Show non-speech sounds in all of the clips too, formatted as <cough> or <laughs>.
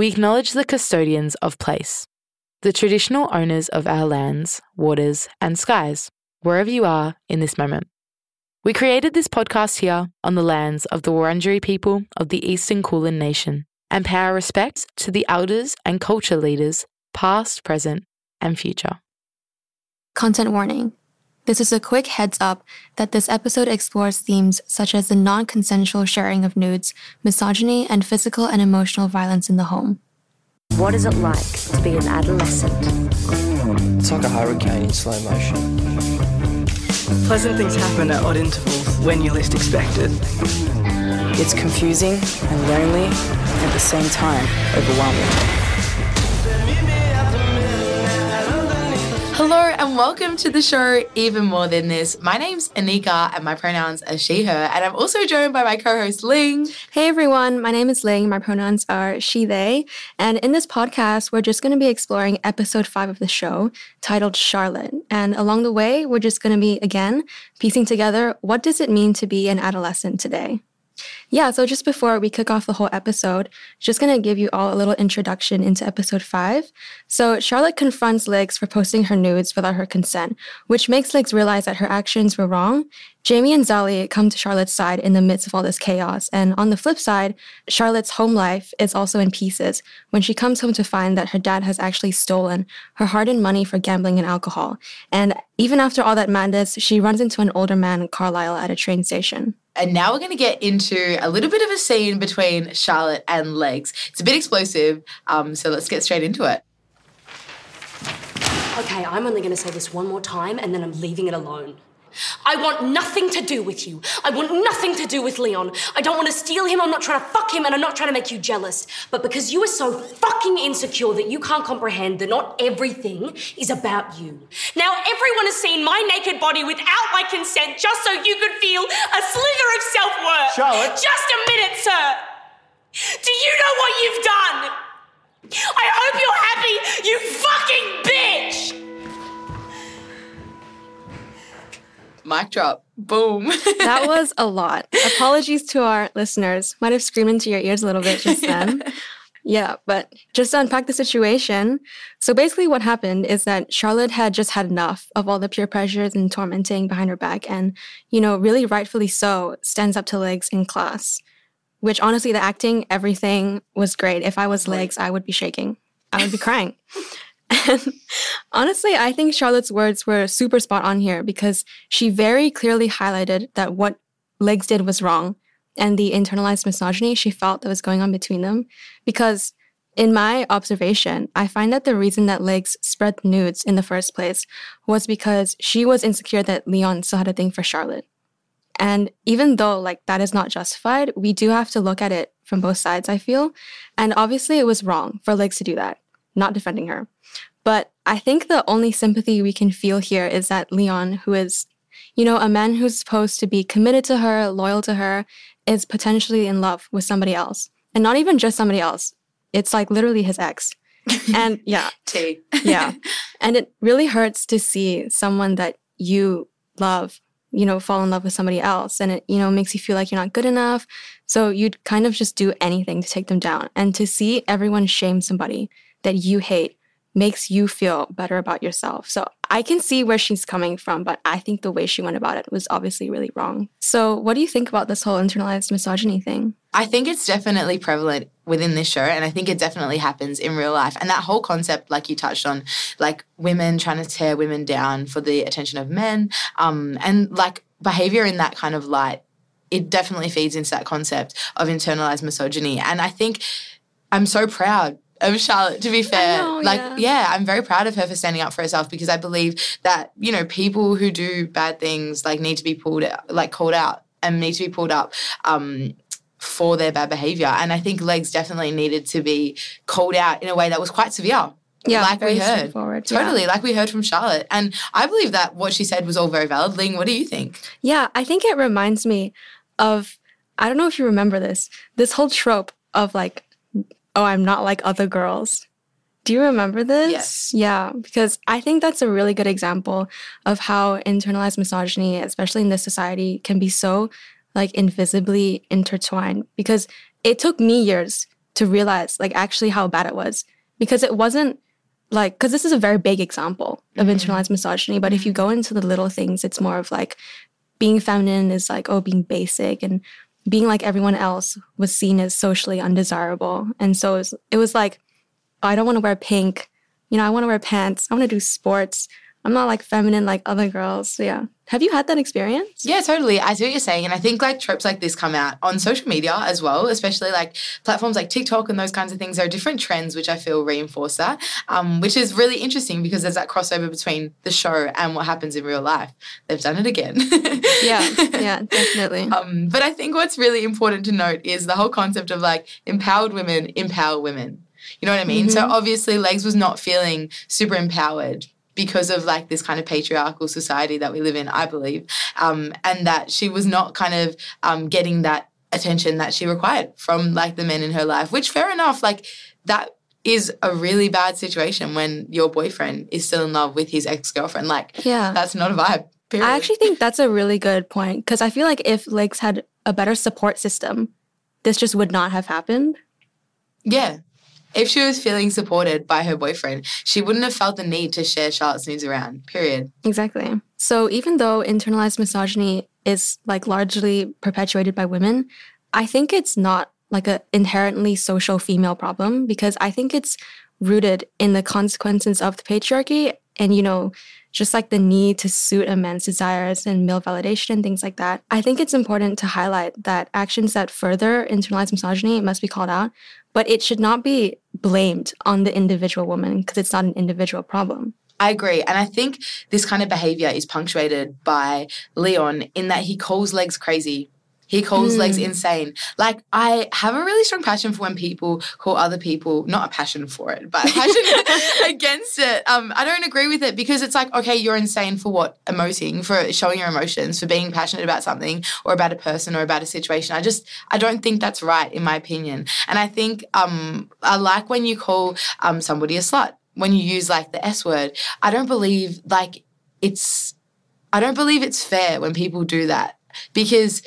We acknowledge the custodians of place, the traditional owners of our lands, waters, and skies, wherever you are in this moment. We created this podcast here on the lands of the Wurundjeri people of the Eastern Kulin Nation and pay our respects to the elders and culture leaders, past, present, and future. Content warning. This is a quick heads up that this episode explores themes such as the non consensual sharing of nudes, misogyny, and physical and emotional violence in the home. What is it like to be an adolescent? It's like a hurricane in slow motion. Pleasant things happen at odd intervals when you least expect it. It's confusing and lonely, at the same time, overwhelming. Hello and welcome to the show Even More Than This. My name's Anika and my pronouns are she, her, and I'm also joined by my co host Ling. Hey everyone, my name is Ling. My pronouns are she, they. And in this podcast, we're just going to be exploring episode five of the show titled Charlotte. And along the way, we're just going to be, again, piecing together what does it mean to be an adolescent today? Yeah, so just before we kick off the whole episode, just gonna give you all a little introduction into episode five. So Charlotte confronts Legs for posting her nudes without her consent, which makes Legs realize that her actions were wrong. Jamie and Zali come to Charlotte's side in the midst of all this chaos. And on the flip side, Charlotte's home life is also in pieces when she comes home to find that her dad has actually stolen her hard earned money for gambling and alcohol. And even after all that madness, she runs into an older man, Carlisle, at a train station. And now we're going to get into a little bit of a scene between Charlotte and Legs. It's a bit explosive, um, so let's get straight into it. Okay, I'm only going to say this one more time and then I'm leaving it alone. I want nothing to do with you. I want nothing to do with Leon. I don't want to steal him. I'm not trying to fuck him and I'm not trying to make you jealous. But because you are so fucking insecure that you can't comprehend that not everything is about you. Now, everyone has seen my naked body without my consent just so you could feel a slither of self worth. Charlotte? Just a minute, sir. Do you know what you've done? I hope you're happy, you fucking bitch! Mic drop. Boom. <laughs> that was a lot. Apologies to our listeners. Might have screamed into your ears a little bit just <laughs> then. yeah, but just to unpack the situation. So basically, what happened is that Charlotte had just had enough of all the peer pressures and tormenting behind her back, and, you know, really rightfully so, stands up to legs in class. Which honestly, the acting, everything was great. If I was legs, I would be shaking. I would be crying. <laughs> And honestly, I think Charlotte's words were super spot on here because she very clearly highlighted that what Legs did was wrong and the internalized misogyny she felt that was going on between them. Because in my observation, I find that the reason that Legs spread nudes in the first place was because she was insecure that Leon still had a thing for Charlotte. And even though like that is not justified, we do have to look at it from both sides, I feel. And obviously it was wrong for Legs to do that, not defending her. But I think the only sympathy we can feel here is that Leon, who is, you know, a man who's supposed to be committed to her, loyal to her, is potentially in love with somebody else. And not even just somebody else. It's like literally his ex. <laughs> And yeah. T. yeah. <laughs> And it really hurts to see someone that you love, you know, fall in love with somebody else. And it, you know, makes you feel like you're not good enough. So you'd kind of just do anything to take them down. And to see everyone shame somebody that you hate makes you feel better about yourself. So I can see where she's coming from, but I think the way she went about it was obviously really wrong. So, what do you think about this whole internalized misogyny thing? I think it's definitely prevalent within this show, and I think it definitely happens in real life. And that whole concept, like you touched on, like women trying to tear women down for the attention of men, um, and like behavior in that kind of light, it definitely feeds into that concept of internalized misogyny. And I think I'm so proud of Charlotte, to be fair. know, like, yeah. yeah, I'm very proud of her for standing up for herself because I believe that, you know, people who do bad things like need to be pulled out, like called out and need to be pulled up. Um, for their bad behavior. And I think legs definitely needed to be called out in a way that was quite severe. Yeah, like we heard. straightforward, yeah. Totally, like we heard from Charlotte. And I believe that what she said was all very valid. Ling, what do you think? Yeah, I think it reminds me of I don't know if you remember this, this whole trope of like, oh, I'm not like other girls. Do you remember this? Yes. Yeah, because I think that's a really good example of how internalized misogyny, especially in this society, can be so like invisibly intertwined. Because it took me years to realize like actually how bad it was because it wasn't like because this is a very big example of mm-hmm. internalized misogyny but if you mm-hmm. go into the little things it's more of like being feminine is like oh being basic and being like everyone else was seen as socially undesirable. And so it was, it was like oh, i don't want to wear pink. You know i want to wear pants. I want to do sports. I'm not like feminine like other girls. So yeah have you had that experience Yeah, totally. I see what you're saying. And I think like tropes like this come out on social media as well, especially like platforms like TikTok and those kinds of things. There are different trends which I feel reinforce that, um, which is really interesting because there's that crossover between the show and what happens in real life. They've done it again. <laughs> yeah yeah definitely Um, but I think what's really important to note is the whole concept of like empowered women empower women. You know what I mean? So obviously, Legs was not feeling super empowered because of like this kind of patriarchal society that we live in, I believe, um, and that she was not kind of um, getting that attention that she required from like the men in her life. Which, fair enough, like that is a really bad situation when your boyfriend is still in love with his ex girlfriend. Like, yeah that's not a vibe. Period. I actually think that's a really good point because I feel like if Legs had a better support system, this just would not have happened. Yeah. If she was feeling supported by her boyfriend, she wouldn't have felt the need to share Charlotte's news around. Period. Exactly. So even though internalized misogyny is like largely perpetuated by women, I think it's not like a inherently social female problem because I think it's rooted in the consequences of the patriarchy and you know just like the need to suit a man's desires and male validation and things like that. I think it's important to highlight that actions that further internalized misogyny must be called out, but it should not be blamed on the individual woman because it's not an individual problem. I agree. And I think this kind of behavior is punctuated by Leon in that he calls legs crazy. He calls legs insane. Like, I have a really strong passion for when people call other people, not a passion for it, but passion <laughs> <laughs> against it. Um, I don't agree with it because it's like, okay, you're insane for what? Emoting, for showing your emotions, for being passionate about something or about a person or about a situation. I just, I don't think that's right, in my opinion. And I think um, I like when you call um, somebody a slut, when you use like the S word. I don't believe, like, it's, I don't believe it's fair when people do that because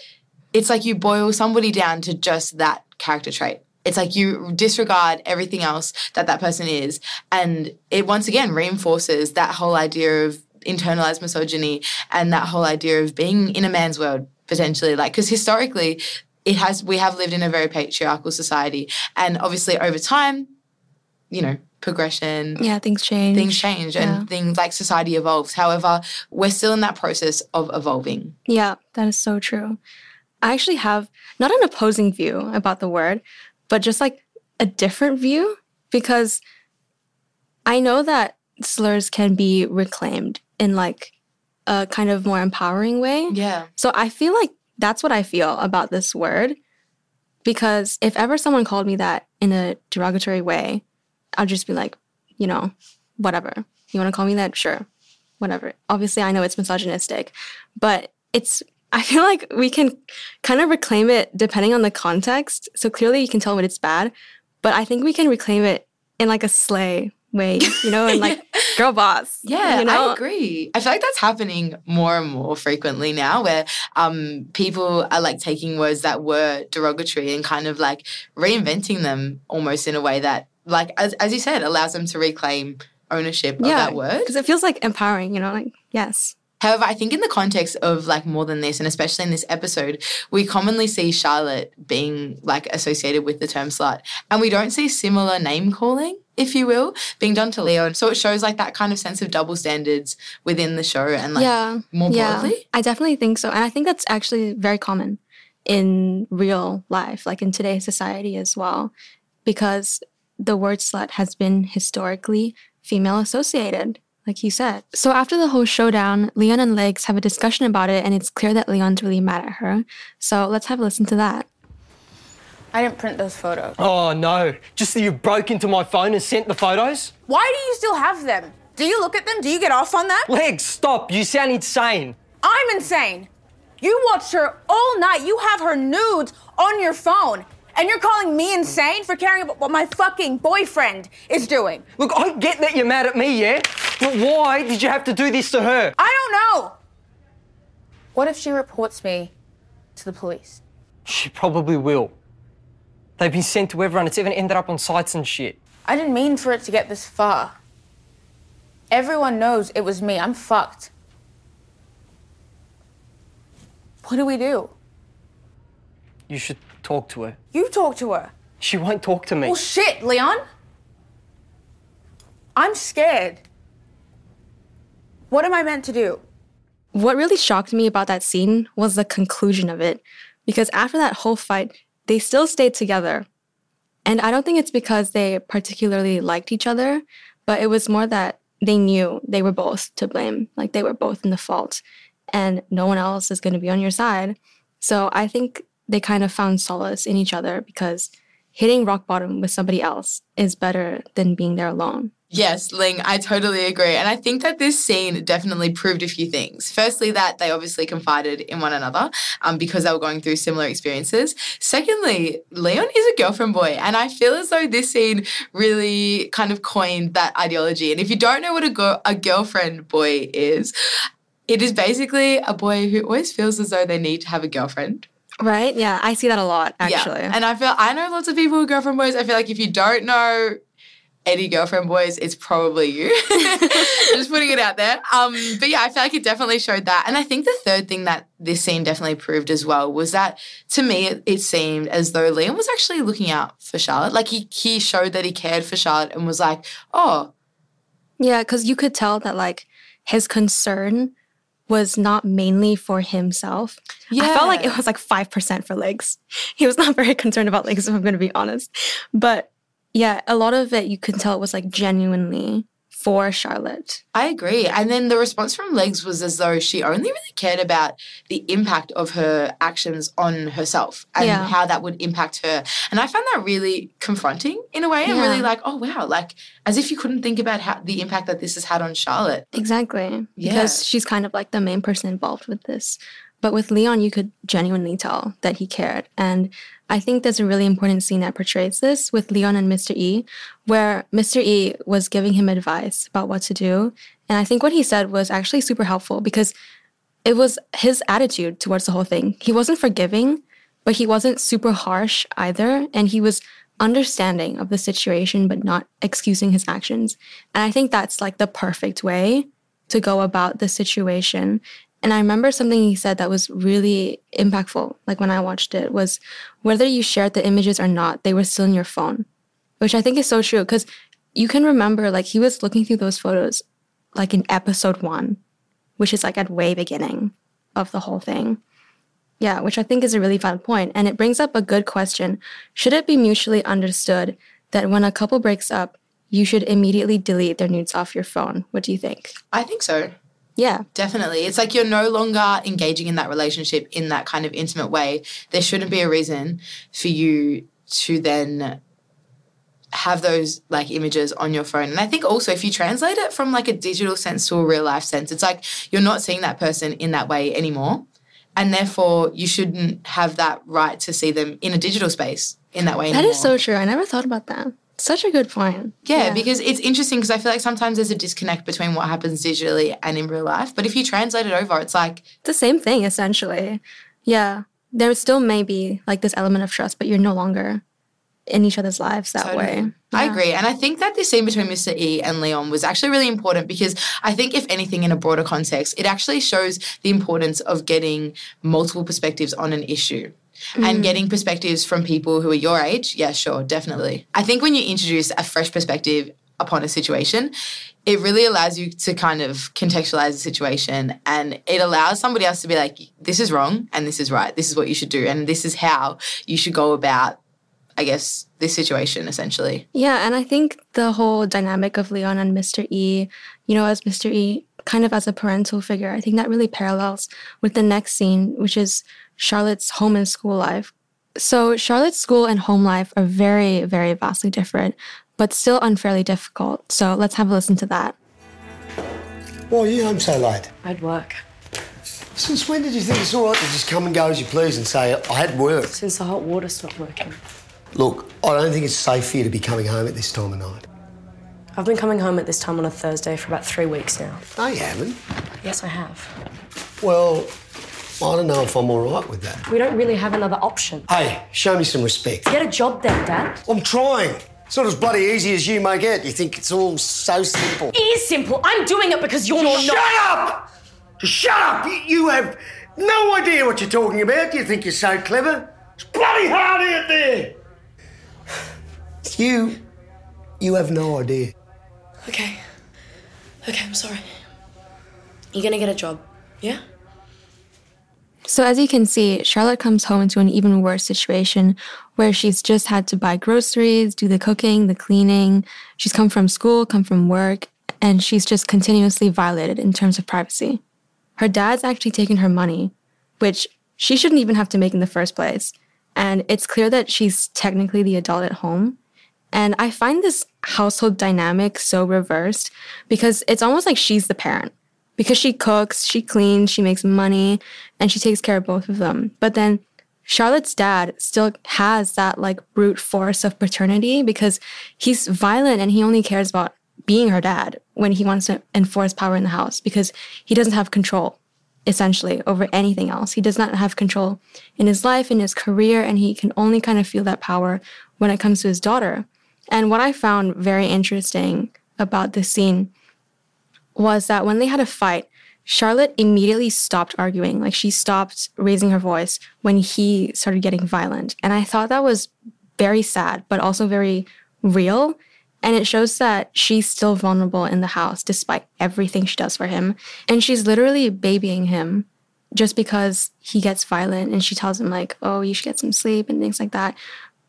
it's like you boil somebody down to just that character trait. It's like you disregard everything else that that person is. And it once again reinforces that whole idea of internalized misogyny and that whole idea of being in a man's world potentially. Like, because historically, it has, we have lived in a very patriarchal society. And obviously, over time, you know, progression, Yeah, things change. things change Yeah. and things like society evolves. However, we're still in that process of evolving. Yeah, that is so true. I actually have not an opposing view about the word, but just like a different view because I know that slurs can be reclaimed in like a kind of more empowering way. Yeah. So I feel like that's what I feel about this word because if ever someone called me that in a derogatory way, I'd just be like, you know, whatever. You want to call me that? Sure. Whatever. Obviously, I know it's misogynistic, but it's, I feel like we can kind of reclaim it depending on the context. So clearly you can tell when it's bad, but I think we can reclaim it in like a slay way, you know, and like <laughs> girl boss. Yeah, you know? I agree. I feel like that's happening more and more frequently now where um, people are like taking words that were derogatory and kind of like reinventing them almost in a way that, like, as, as you said, allows them to reclaim ownership of that word. Because it feels like empowering, you know, like, yes. However, I think in the context of like more than this, and especially in this episode, we commonly see Charlotte being like associated with the term slut, and we don't see similar name calling, if you will, being done to Leon. So it shows like that kind of sense of double standards within the show and like yeah. more yeah. broadly. I definitely think so. And I think that's actually very common in real life, like in today's society as well, because the word slut has been historically female associated, like you said. So after the whole showdown, Leon and Legs have a discussion about it, and it's clear that Leon's really mad at her. So let's have a listen to that. I didn't print those photos. Oh no, just that you broke into my phone and sent the photos? Why do you still have them? Do you look at them? Do you get off on that? Legs, stop, you sound insane. I'm insane. You watched her all night. You have her nudes on your phone. And you're calling me insane for caring about what my fucking boyfriend is doing. Look, I get that you're mad at me, yeah? But why did you have to do this to her? I don't know. What if she reports me to the police? She probably will. They've been sent to everyone. It's even ended up on sites and shit. I didn't mean for it to get this far. Everyone knows it was me. I'm fucked. What do we do? You should talk to her. You talk to her. She won't talk to me. Well, shit, Leon. I'm scared. What am I meant to do? What really shocked me about that scene was the conclusion of it. Because after that whole fight, they still stayed together. And I don't think it's because they particularly liked each other, but it was more that they knew they were both to blame. Like they were both in the fault, and no one else is going to be on your side. So I think they kind of found solace in each other because hitting rock bottom with somebody else is better than being there alone. Yes, Ling, I totally agree. And I think that this scene definitely proved a few things. Firstly, that they obviously confided in one another um, because they were going through similar experiences. Secondly, Leon is a girlfriend boy. And I feel as though this scene really kind of coined that ideology. And if you don't know what a, go- a girlfriend boy is, it is basically a boy who always feels as though they need to have a girlfriend. Right? Yeah, I see that a lot actually. Yeah. And I feel I know lots of people who are girlfriend boys. I feel like if you don't know any girlfriend boys, it's probably you. <laughs> Just putting it out there. Um, but yeah, I feel like it definitely showed that. And I think the third thing that this scene definitely proved as well was that to me it, it seemed as though Leon was actually looking out for Charlotte. Like he he showed that he cared for Charlotte and was like, oh, Yeah, because you could tell that like his concern was not mainly for himself. Yeah. I felt like it was like 5% for legs. <laughs> He was not very <laughs> concerned about legs, if I'm going to be honest. But yeah, a lot of it you could tell it was like genuinely for Charlotte. I agree. And then the response from Legs was as though she only really cared about the impact of her actions on herself and Yeah. how that would impact her. And I found that really confronting in a way and Yeah. really like, oh wow, like as if you couldn't think about how the impact that this has had on Charlotte. Exactly. Yeah. Because she's kind of like the main person involved with this. But with Leon, you could genuinely tell that he cared. And I think there's a really important scene that portrays this with Leon and Mr. E, where Mr. E was giving him advice about what to do. And I think what he said was actually super helpful because it was his attitude towards the whole thing. He wasn't forgiving, but he wasn't super harsh either. And he was understanding of the situation, but not excusing his actions. And I think that's like the perfect way to go about the situation. And I remember something he said that was really impactful, like when I watched it, was whether you shared the images or not, they were still in your phone, which I think is so true because you can remember like he was looking through those photos like in episode one, which is like at way beginning of the whole thing. Yeah, which I think is a really valid point. And it brings up a good question. Should it be mutually understood that when a couple breaks up, you should immediately delete their nudes off your phone? What do you think? I think so. Yeah. Definitely. It's like you're no longer engaging in that relationship in that kind of intimate way. There shouldn't be a reason for you to then have those like images on your phone. And I think also if you translate it from like a digital sense to a real life sense, it's like you're not seeing that person in that way anymore. And therefore you shouldn't have that right to see them in a digital space in that way That anymore. is so true. I never thought about that. Such a good point. Yeah, because it's interesting because I feel like sometimes there's a disconnect between what happens digitally and in real life. But if you translate it over, it's like the same thing, essentially. Yeah. There still may be like this element of trust, but you're no longer in each other's lives that Totally. way. I agree. And I think that this scene between Mr. E and Leon was actually really important because I think, if anything, in a broader context, it actually shows the importance of getting multiple perspectives on an issue. And mm. getting perspectives from people who are your age, yeah, sure, definitely. I think when you introduce a fresh perspective upon a situation, it really allows you to kind of contextualize the situation and it allows somebody else to be like, this is wrong and this is right. This is what you should do. And this is how you should go about, I guess, this situation essentially. Yeah, and I think the whole dynamic of Leon and Mr. E, you know, as Mr. E, kind of as a parental figure, I think that really parallels with the next scene, which is Charlotte's home and school life. So, Charlotte's school and home life are very, very vastly different, but still unfairly difficult. So, let's have a listen to that. Why are you home so late? I'd work. Since when did you think it's all right to just come and go as you please and say, I had work? Since the hot water stopped working. Look, I don't think it's safe for you to be coming home at this time of night. I've been coming home at this time on a Thursday for about three weeks now. No, you haven't. Yes, I have. Well, I don't know if I'm all right with that. We don't really have another option. Hey, show me some respect. Get a job then, Dad. I'm trying. It's not as bloody easy as you make it. You think it's all so simple. It is simple. I'm doing it because you're not. Shut up! Just shut up! You, you have no idea what you're talking about. You think you're so clever. It's bloody hard out there. You, you have no idea. Okay. Okay, I'm sorry. You're gonna get a job, yeah? So, as you can see, Charlotte comes home into an even worse situation where she's just had to buy groceries, do the cooking, the cleaning. She's come from school, come from work, and she's just continuously violated in terms of privacy. Her dad's actually taken her money, which she shouldn't even have to make in the first place. And it's clear that she's technically the adult at home. And I find this household dynamic so reversed because it's almost like she's the parent because she cooks, she cleans, she makes money, and she takes care of both of them. But then Charlotte's dad still has that like brute force of paternity because he's violent and he only cares about being her dad when he wants to enforce power in the house because he doesn't have control essentially over anything else. He does not have control in his life, in his career, and he can only kind of feel that power when it comes to his daughter. And what I found very interesting about this scene was that when they had a fight, Charlotte immediately stopped arguing. Like she stopped raising her voice when he started getting violent. And I thought that was very sad, but also very real. And it shows that she's still vulnerable in the house despite everything she does for him. And she's literally babying him just because he gets violent and she tells him like, "Oh, you should get some sleep" and things like that,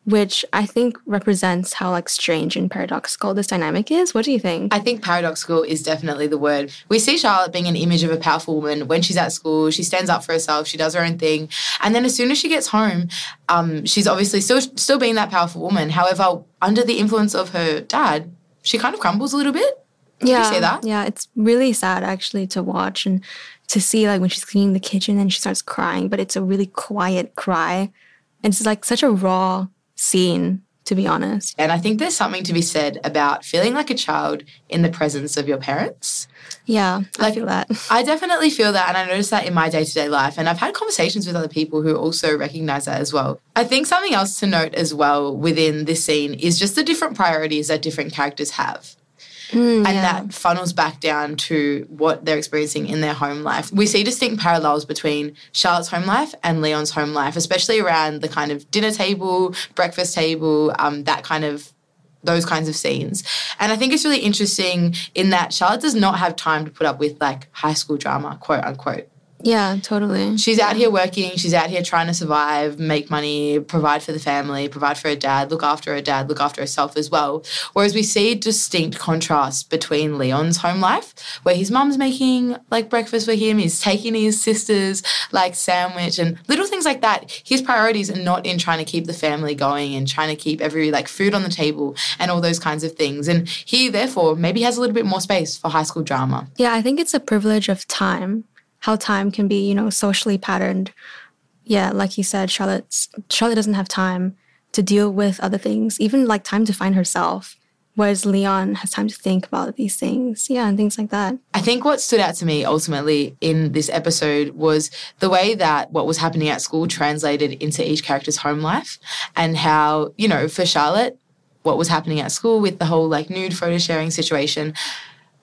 which I think represents how like strange and paradoxical this dynamic is. What do you think? I think paradoxical is definitely the word. We see Charlotte being an image of a powerful woman when she's at school. She stands up for herself. She does her own thing, and then as soon as she gets home, um, she's obviously still still being that powerful woman. However, under the influence of her dad, she kind of crumbles a little bit. Can yeah, you say that? Yeah, it's really sad actually to watch and to see like when she's cleaning the kitchen and she starts crying, but it's a really quiet cry. And it's like such a raw scene, to be honest. And I think there's something to be said about feeling like a child in the presence of your parents. Yeah, I feel that. <laughs> I definitely feel that, and I notice that in my day to day life. And I've had conversations with other people who also recognize that as well. I think something else to note as well within this scene is just the different priorities that different characters have. Mm, and yeah. that funnels back down to what they're experiencing in their home life. We see distinct parallels between Charlotte's home life and Leon's home life, especially around the kind of dinner table, breakfast table, um, that kind of those kinds of scenes. And I think it's really interesting in that Charlotte does not have time to put up with like high school drama, quote unquote. Yeah, totally. She's out here working, she's out here trying to survive, make money, provide for the family, provide for her dad, look after her dad, look after herself as well. Whereas we see distinct contrast between Leon's home life, where his mum's making like breakfast for him, he's taking his sister's like sandwich and little things like that. His priorities are not in trying to keep the family going and trying to keep every like food on the table and all those kinds of things. And he therefore maybe has a little bit more space for high school drama. Yeah, I think it's a privilege of time, how time can be, you know, socially patterned. Yeah, like you said, Charlotte's Charlotte doesn't have time to deal with other things, even like time to find herself. Whereas Leon has time to think about these things. Yeah, and things like that. I think what stood out to me ultimately in this episode was the way that what was happening at school translated into each character's home life and how, you know, for Charlotte, what was happening at school with the whole like nude photo sharing situation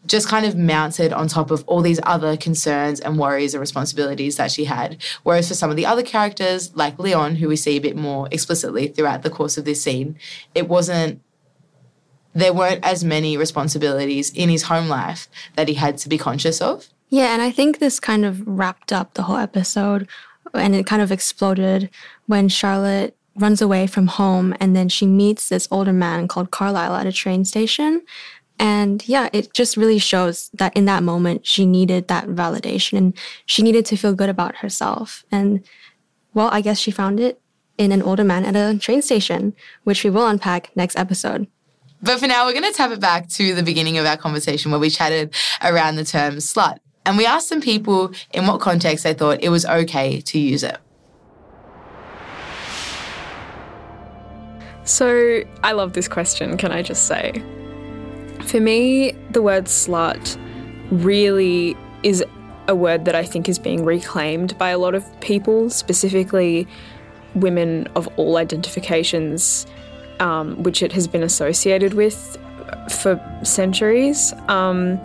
just kind of mounted on top of all these other concerns and worries and responsibilities that she had. Whereas for some of the other characters, like Leon, who we see a bit more explicitly throughout the course of this scene, it wasn't there weren't as many responsibilities in his home life that he had to be conscious of. Yeah, and I think this kind of wrapped up the whole episode and it kind of exploded when Charlotte runs away from home and then she meets this older man called Carlisle at a train station. And yeah, it just really shows that in that moment she needed that validation and she needed to feel good about herself. And well, I guess she found it in an older man at a train station, which we will unpack next episode. But for now, we're going to tap it back to the beginning of our conversation where we chatted around the term slut. And we asked some people in what context they thought it was okay to use it. So, I love this question, can I just say? For me, the word slut really is a word that I think is being reclaimed by a lot of people, specifically women of all identifications, um, which it has been associated with for centuries. Um,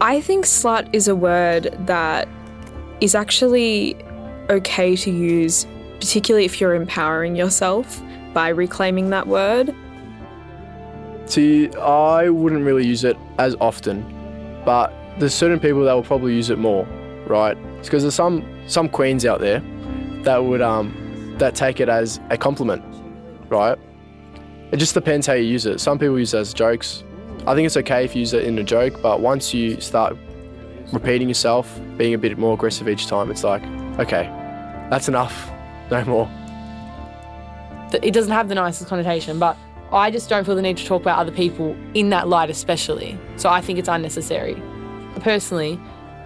I think slut is a word that is actually okay to use, particularly if you're empowering yourself by reclaiming that word. See, I wouldn't really use it as often, but there's certain people that will probably use it more, right? Because there's some some queens out there that would um that take it as a compliment, right? It just depends how you use it. Some people use it as jokes. I think it's okay if you use it in a joke, but once you start repeating yourself, being a bit more aggressive each time, it's like, okay, that's enough, <laughs> no more. It doesn't have the nicest connotation, but I just don't feel the need to talk about other people in that light, especially. So I think it's unnecessary. Personally,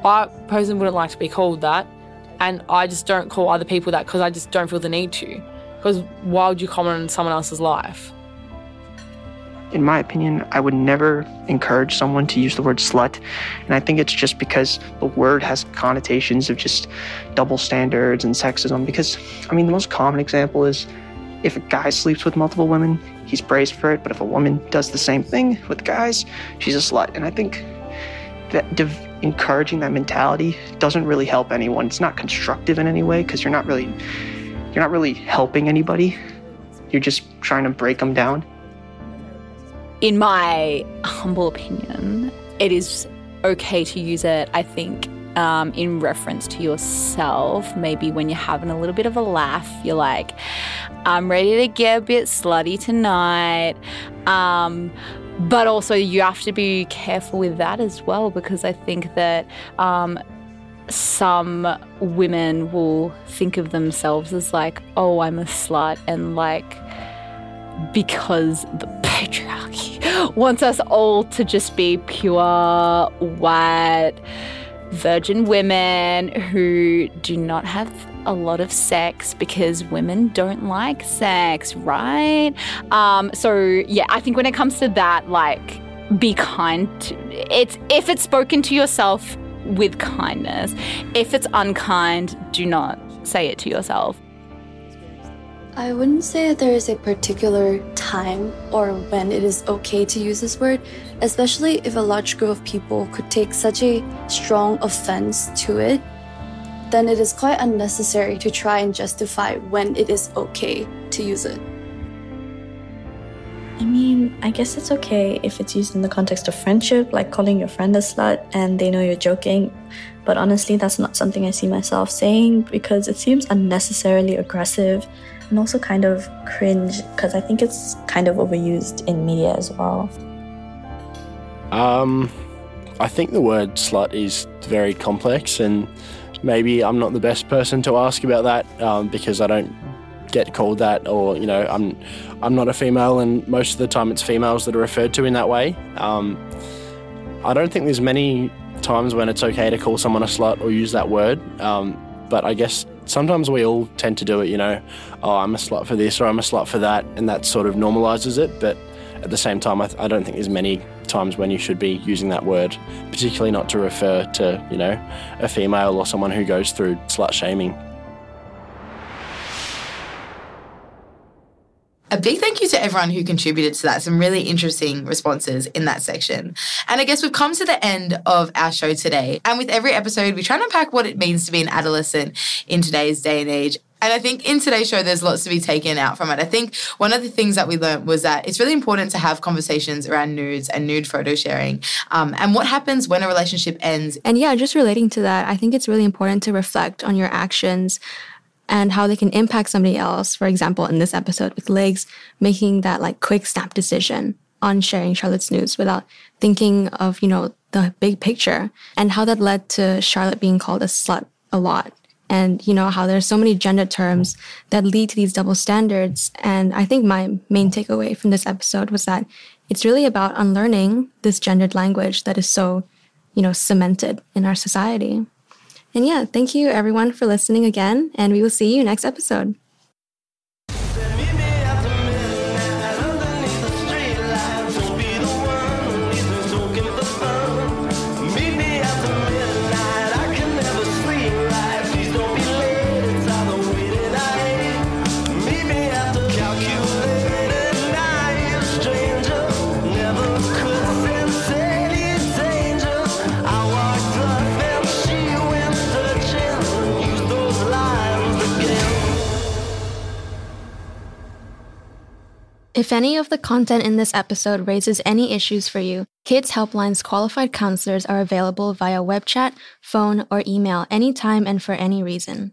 I personally wouldn't like to be called that, and I just don't call other people that because I just don't feel the need to. Because why would you comment on someone else's life? in my opinion, I would never encourage someone to use the word slut. And I think it's just because the word has connotations of just double standards and sexism. Because, I mean, the most common example is if a guy sleeps with multiple women, he's praised for it. But if a woman does the same thing with guys, she's a slut. And I think that div- encouraging that mentality doesn't really help anyone. It's not constructive in any way because you're not really you're not really helping anybody. You're just trying to break them down in my humble opinion, it is okay to use it, I think, um, in reference to yourself. Maybe when you're having a little bit of a laugh, you're like, I'm ready to get a bit slutty tonight. Um, but also, you have to be careful with that as well because I think that. Um, some women will think of themselves as like, oh, I'm a slut, and like, because the patriarchy <laughs> wants us all to just be pure, white, virgin women who do not have a lot of sex because women don't like sex, right? Um, so yeah, I think when it comes to that, like, be kind. To, it's if it's spoken to yourself with kindness. If it's unkind, do not say it to yourself. I wouldn't say that there is a particular time or when it is okay to use this word, especially if a large group of people could take such a strong offense to it, then it is quite unnecessary to try and justify when it is okay to use it. I mean, I guess it's okay if it's used in the context of friendship, like calling your friend a slut and they know you're joking. But honestly, that's not something I see myself saying because it seems unnecessarily aggressive and also kind of cringe because I think it's kind of overused in media as well. Um, I think the word slut is very complex, and maybe I'm not the best person to ask about that um, because I don't get called that, or you know, I'm I'm not a female, and most of the time it's females that are referred to in that way. Um, I don't think there's many times when it's okay to call someone a slut or use that word, um, but I guess sometimes we all tend to do it, you know, oh, I'm a slut for this or I'm a slut for that, and that sort of normalizes it. But at the same time, I, th- I don't think there's many times when you should be using that word, particularly not to refer to, you know, a female or someone who goes through slut shaming. A big thank you to everyone who contributed to that. Some really interesting responses in that section. And I guess we've come to the end of our show today. And with every episode, we try and unpack what it means to be an adolescent in today's day and age. And I think in today's show, there's lots to be taken out from it. I think one of the things that we learned was that it's really important to have conversations around nudes and nude photo sharing um, and what happens when a relationship ends. And yeah, just relating to that, I think it's really important to reflect on your actions and how they can impact somebody else. For example, in this episode with Legs, making that like quick snap decision on sharing Charlotte's news without thinking of, you know, the big picture and how that led to Charlotte being called a slut a lot. And, you know, how there's so many gender terms that lead to these double standards. And I think my main takeaway from this episode was that it's really about unlearning this gendered language that is so, you know, cemented in our society. And yeah, thank you everyone for listening again, and we will see you next episode. If any of the content in this episode raises any issues for you, Kids Helpline's qualified counselors are available via web chat, phone, or email anytime and for any reason.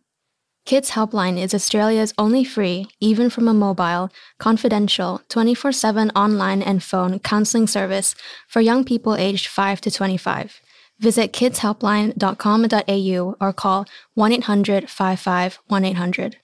Kids Helpline is Australia's only free, even from a mobile, confidential, 24 7 online and phone counseling service for young people aged 5 to 25. Visit kidshelpline.com.au or call 1 800 55 1800.